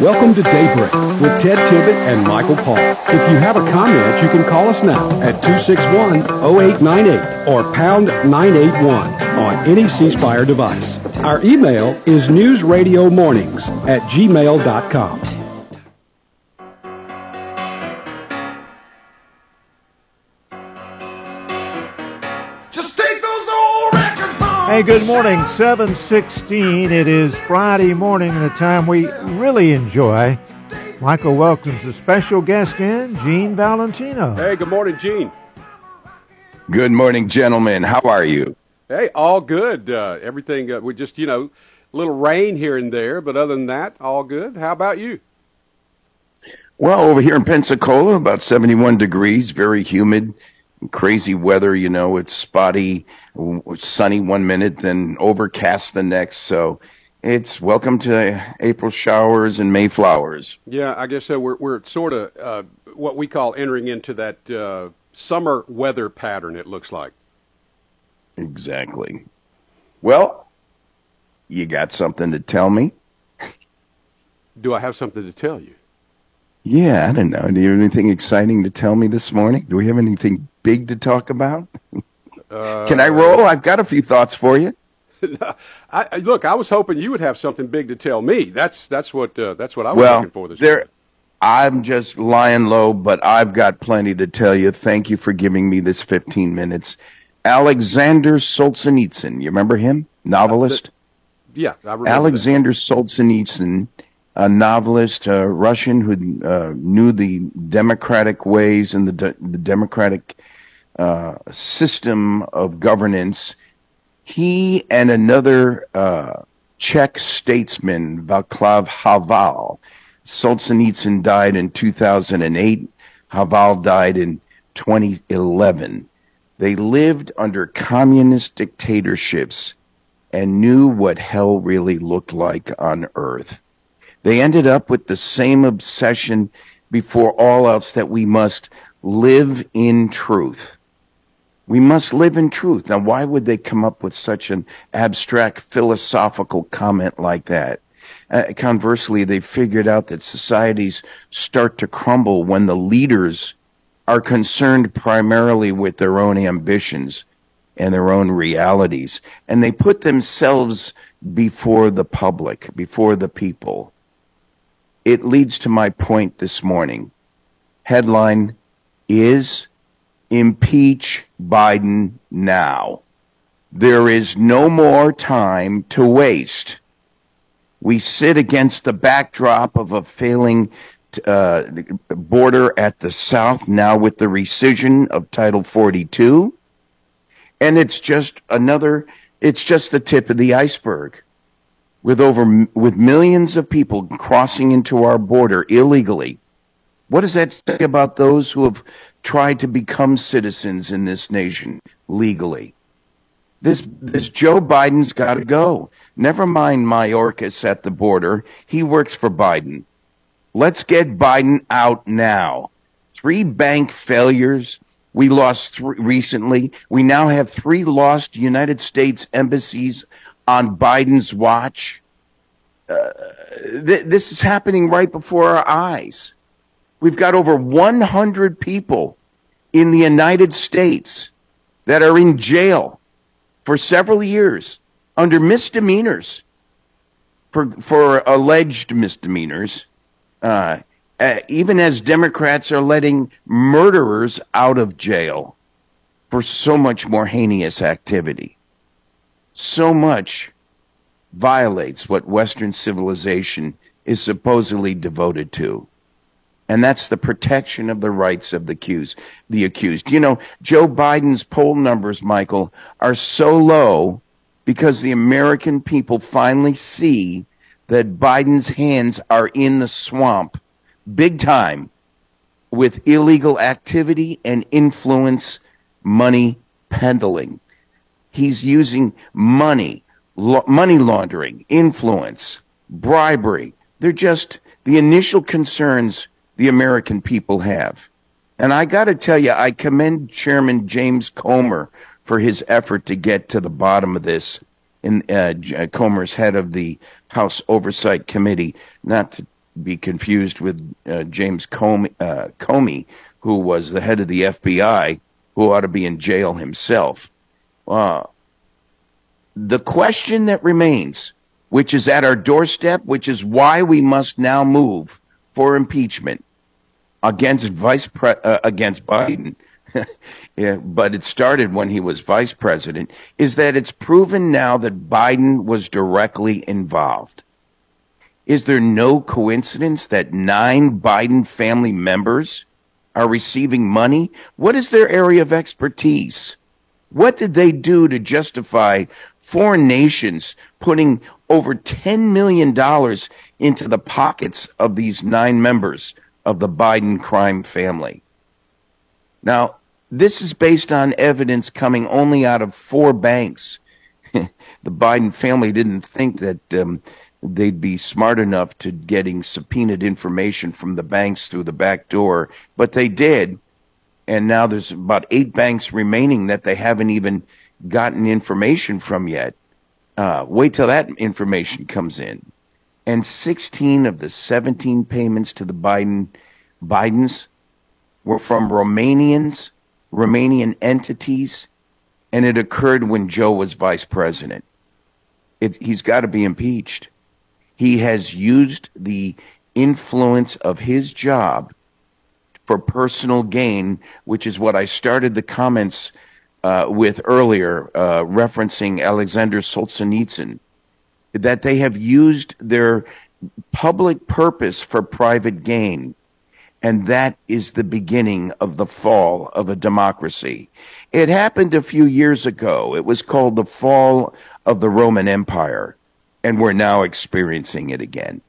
Welcome to Daybreak with Ted Tibbett and Michael Pol. If you have a comment, you can call us now at 261-0898 or pound 981 on any C device. Our email is newsradiomornings at gmail.com. Hey, good morning. 716. It is Friday morning, the time we really enjoy. Michael welcomes a special guest in, Gene Valentino. Hey, good morning, Gene. Good morning, gentlemen. How are you? Hey, all good. Uh, everything, uh, we just, you know, a little rain here and there, but other than that, all good. How about you? Well, over here in Pensacola, about 71 degrees, very humid, crazy weather. You know, it's spotty sunny one minute, then overcast the next. So it's welcome to April showers and May flowers. Yeah, I guess so. We're we're sort of uh, what we call entering into that uh, summer weather pattern. It looks like. Exactly. Well, you got something to tell me? Do I have something to tell you? Yeah, I don't know. Do you have anything exciting to tell me this morning? Do we have anything big to talk about? Uh, Can I roll? I've got a few thoughts for you. I, look, I was hoping you would have something big to tell me. That's that's what uh, that's what I was well, looking for this there, morning. I'm just lying low, but I've got plenty to tell you. Thank you for giving me this 15 minutes. Alexander Solzhenitsyn, you remember him? Novelist? Uh, the, yeah, I remember Alexander that. Solzhenitsyn, a novelist, a Russian who uh, knew the democratic ways and the, de- the democratic uh, system of governance, he and another uh, Czech statesman, Václav Havel, Solzhenitsyn died in 2008. Havel died in 2011. They lived under communist dictatorships and knew what hell really looked like on earth. They ended up with the same obsession before all else that we must live in truth. We must live in truth. Now, why would they come up with such an abstract philosophical comment like that? Uh, conversely, they figured out that societies start to crumble when the leaders are concerned primarily with their own ambitions and their own realities. And they put themselves before the public, before the people. It leads to my point this morning. Headline is impeach Biden now. There is no more time to waste. We sit against the backdrop of a failing uh, border at the south now with the rescission of Title 42. And it's just another, it's just the tip of the iceberg. With over, with millions of people crossing into our border illegally. What does that say about those who have tried to become citizens in this nation legally. This this Joe Biden's got to go. Never mind Mayorkas at the border. He works for Biden. Let's get Biden out now. Three bank failures. We lost three recently. We now have three lost United States embassies on Biden's watch. Uh, th- this is happening right before our eyes. We've got over 100 people in the United States that are in jail for several years under misdemeanors for, for alleged misdemeanors, uh, uh, even as Democrats are letting murderers out of jail for so much more heinous activity. So much violates what Western civilization is supposedly devoted to and that's the protection of the rights of the accused. The accused. You know, Joe Biden's poll numbers, Michael, are so low because the American people finally see that Biden's hands are in the swamp, big time, with illegal activity and influence, money peddling. He's using money, lo- money laundering, influence, bribery. They're just the initial concerns the American people have. And I got to tell you, I commend Chairman James Comer for his effort to get to the bottom of this. In uh, uh, Comer's head of the House Oversight Committee, not to be confused with uh, James Comey, uh, Comey, who was the head of the FBI, who ought to be in jail himself. Uh, the question that remains, which is at our doorstep, which is why we must now move for impeachment against Vice Pre- uh, against Biden, yeah, but it started when he was vice president, is that it's proven now that Biden was directly involved. Is there no coincidence that nine Biden family members are receiving money? What is their area of expertise? What did they do to justify foreign nations putting over $10 million into the pockets of these nine members of the Biden crime family? Now, this is based on evidence coming only out of four banks. the Biden family didn't think that um, they'd be smart enough to getting subpoenaed information from the banks through the back door, but they did. And now there's about eight banks remaining that they haven't even gotten information from yet. Uh, wait till that information comes in. And 16 of the 17 payments to the Biden Bidens were from Romanians, Romanian entities, and it occurred when Joe was vice president. It, he's got to be impeached. He has used the influence of his job for personal gain, which is what I started the comments uh, with earlier, uh, referencing Alexander Solzhenitsyn, that they have used their public purpose for private gain. And that is the beginning of the fall of a democracy. It happened a few years ago. It was called the fall of the Roman Empire and we're now experiencing it again.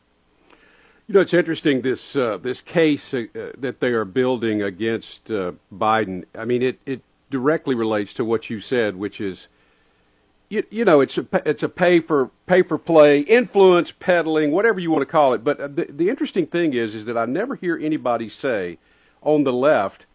You know, it's interesting this uh, this case uh, that they are building against uh, Biden. I mean, it, it directly relates to what you said, which is, you, you know, it's a it's a pay for pay for play, influence peddling, whatever you want to call it. But uh, the, the interesting thing is, is that I never hear anybody say on the left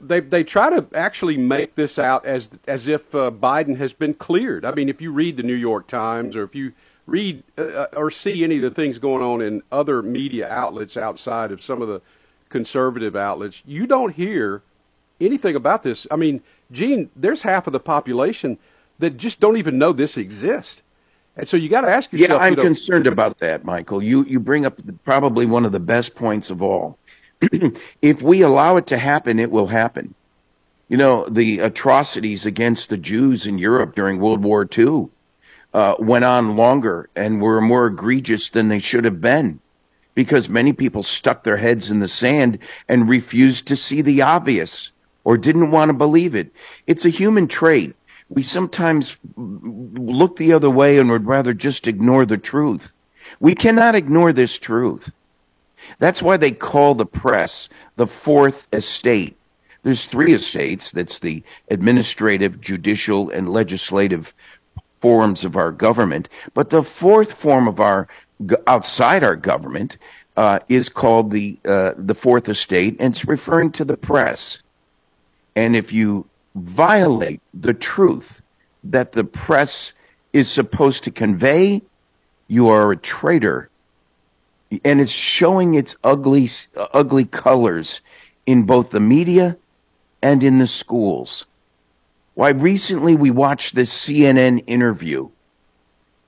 they they try to actually make this out as as if uh, Biden has been cleared. I mean, if you read the New York Times or if you read uh, uh, or see any of the things going on in other media outlets outside of some of the conservative outlets, you don't hear anything about this. I mean, Gene, there's half of the population that just don't even know this exists. And so you got to ask yourself. Yeah, I'm you know, concerned about that, Michael. You you bring up probably one of the best points of all. if we allow it to happen, it will happen. You know, the atrocities against the Jews in Europe during World War II uh, went on longer and were more egregious than they should have been because many people stuck their heads in the sand and refused to see the obvious or didn't want to believe it. It's a human trait. We sometimes look the other way and would rather just ignore the truth. We cannot ignore this truth. That's why they call the press the fourth estate. There's three estates. That's the administrative, judicial, and legislative forms of our government. But the fourth form of our outside our government uh, is called the uh, the fourth estate, and it's referring to the press. And if you violate the truth that the press is supposed to convey, you are a traitor, and it's showing its ugly ugly colors in both the media and in the schools. Why, recently we watched this CNN interview.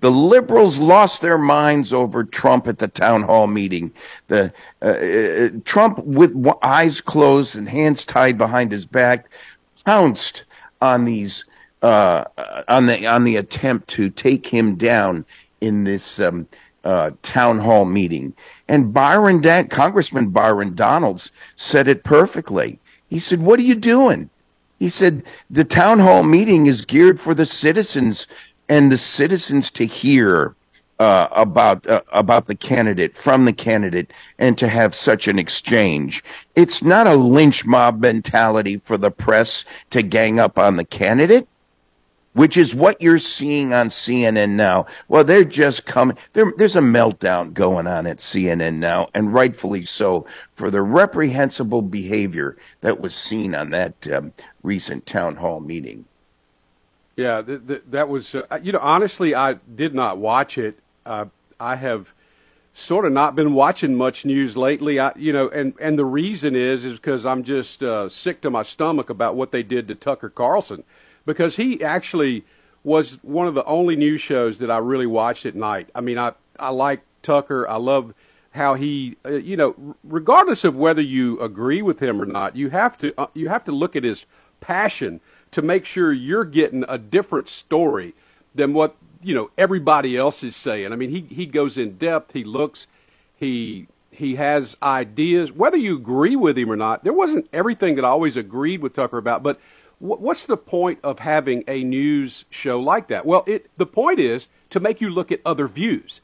The liberals lost their minds over Trump at the town hall meeting. The uh, uh, Trump, with eyes closed and hands tied behind his back, pounced on these uh, on the on the attempt to take him down in this um, uh, town hall meeting. And Byron, Dan- Congressman Byron Donalds, said it perfectly. He said, "What are you doing? He said the town hall meeting is geared for the citizens and the citizens to hear uh, about uh, about the candidate from the candidate and to have such an exchange. It's not a lynch mob mentality for the press to gang up on the candidate which is what you're seeing on CNN now. Well, they're just coming. there's a meltdown going on at CNN now, and rightfully so, for the reprehensible behavior that was seen on that um, recent town hall meeting. Yeah, th- th- that was, uh, you know, honestly, I did not watch it. Uh, I have sort of not been watching much news lately. I, you know, and and the reason is is because I'm just uh, sick to my stomach about what they did to Tucker Carlson, because he actually was one of the only news shows that I really watched at night. I mean, I I like Tucker. I love how he, uh, you know, regardless of whether you agree with him or not, you have to uh, you have to look at his passion to make sure you're getting a different story than what you know everybody else is saying. I mean, he he goes in depth. He looks. He he has ideas. Whether you agree with him or not, there wasn't everything that I always agreed with Tucker about. But what's the point of having a news show like that? Well, it the point is to make you look at other views,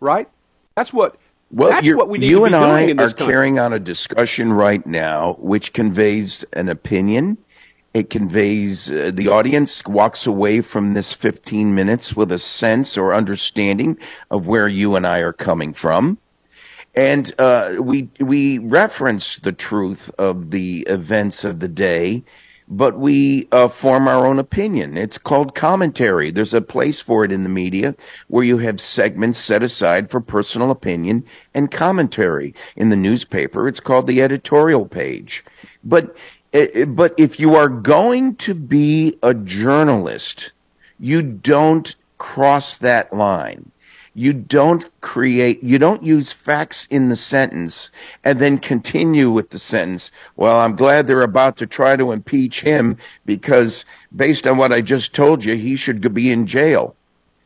right? That's what. Well, that's what we need you and I are country. carrying on a discussion right now, which conveys an opinion it conveys uh, the audience walks away from this 15 minutes with a sense or understanding of where you and I are coming from. And uh, we we reference the truth of the events of the day, but we uh, form our own opinion. It's called commentary. There's a place for it in the media where you have segments set aside for personal opinion and commentary. In the newspaper, it's called the editorial page. But Eh, eh, but if you are going to be a journalist, you don't cross that line. You don't create, you don't use facts in the sentence and then continue with the sentence. Well, I'm glad they're about to try to impeach him because based on what I just told you, he should be in jail.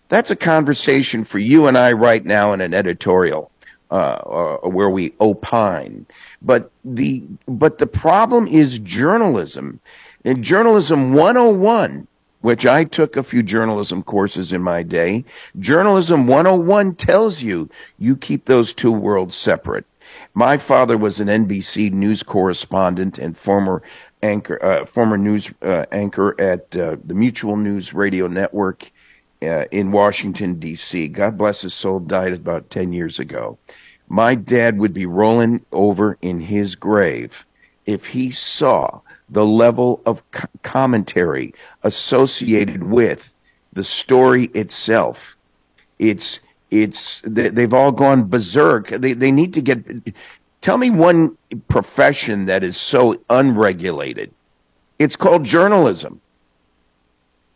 That's a conversation for you and I right now in an editorial uh, where we opine. But the but the problem is journalism. In journalism 101, which I took a few journalism courses in my day, journalism 101 tells you you keep those two worlds separate. My father was an NBC news correspondent and former anchor, uh, former news uh, anchor at uh, the Mutual News Radio Network uh, in Washington D.C. God bless his soul, died about ten years ago my dad would be rolling over in his grave if he saw the level of co- commentary associated with the story itself. It's it's they've all gone berserk. They they need to get. Tell me one profession that is so unregulated. It's called journalism.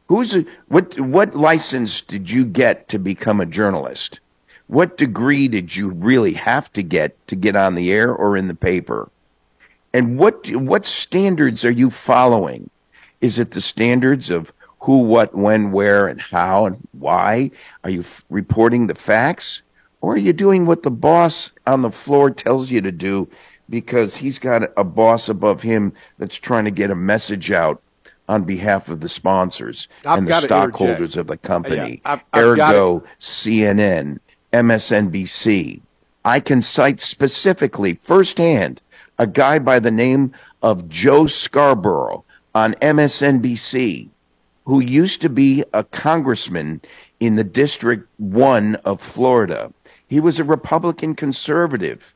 Who's what? What license did you get to become a journalist? What degree did you really have to get to get on the air or in the paper? And what what standards are you following? Is it the standards of who, what, when, where, and how, and why? Are you f- reporting the facts? Or are you doing what the boss on the floor tells you to do because he's got a boss above him that's trying to get a message out on behalf of the sponsors I've and the stockholders of the company? Yeah, I've, I've Ergo, CNN, MSNBC. I can cite specifically firsthand a guy by the name of Joe Scarborough on MSNBC who used to be a congressman in the District 1 of Florida. He was a Republican conservative.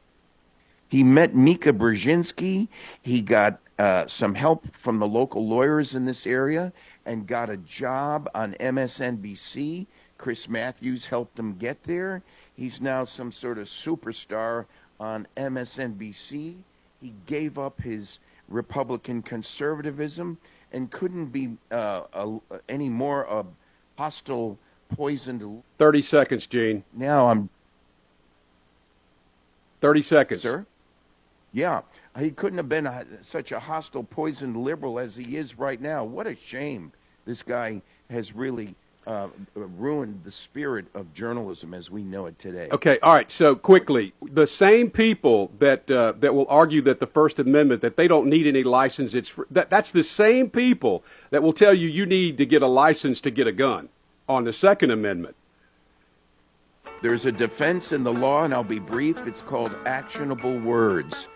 He met Mika Brzezinski. He got uh, some help from the local lawyers in this area and got a job on MSNBC Chris Matthews helped him get there. He's now some sort of superstar on MSNBC. He gave up his Republican conservatism and couldn't be uh, a, any more a hostile, poisoned. 30 seconds, Gene. Now I'm. 30 seconds. Sir? Yeah. He couldn't have been a, such a hostile, poisoned liberal as he is right now. What a shame. This guy has really uh, ruined the spirit of journalism as we know it today. Okay, all right. So quickly, the same people that uh, that will argue that the First Amendment that they don't need any license, it's fr- that that's the same people that will tell you you need to get a license to get a gun on the Second Amendment. There's a defense in the law, and I'll be brief. It's called actionable words.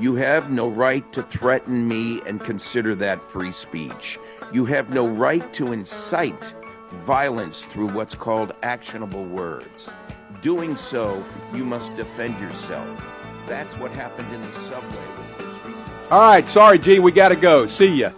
You have no right to threaten me and consider that free speech. You have no right to incite violence through what's called actionable words. Doing so, you must defend yourself. That's what happened in the subway with this recent. All right, sorry, Gene, we got to go. See ya.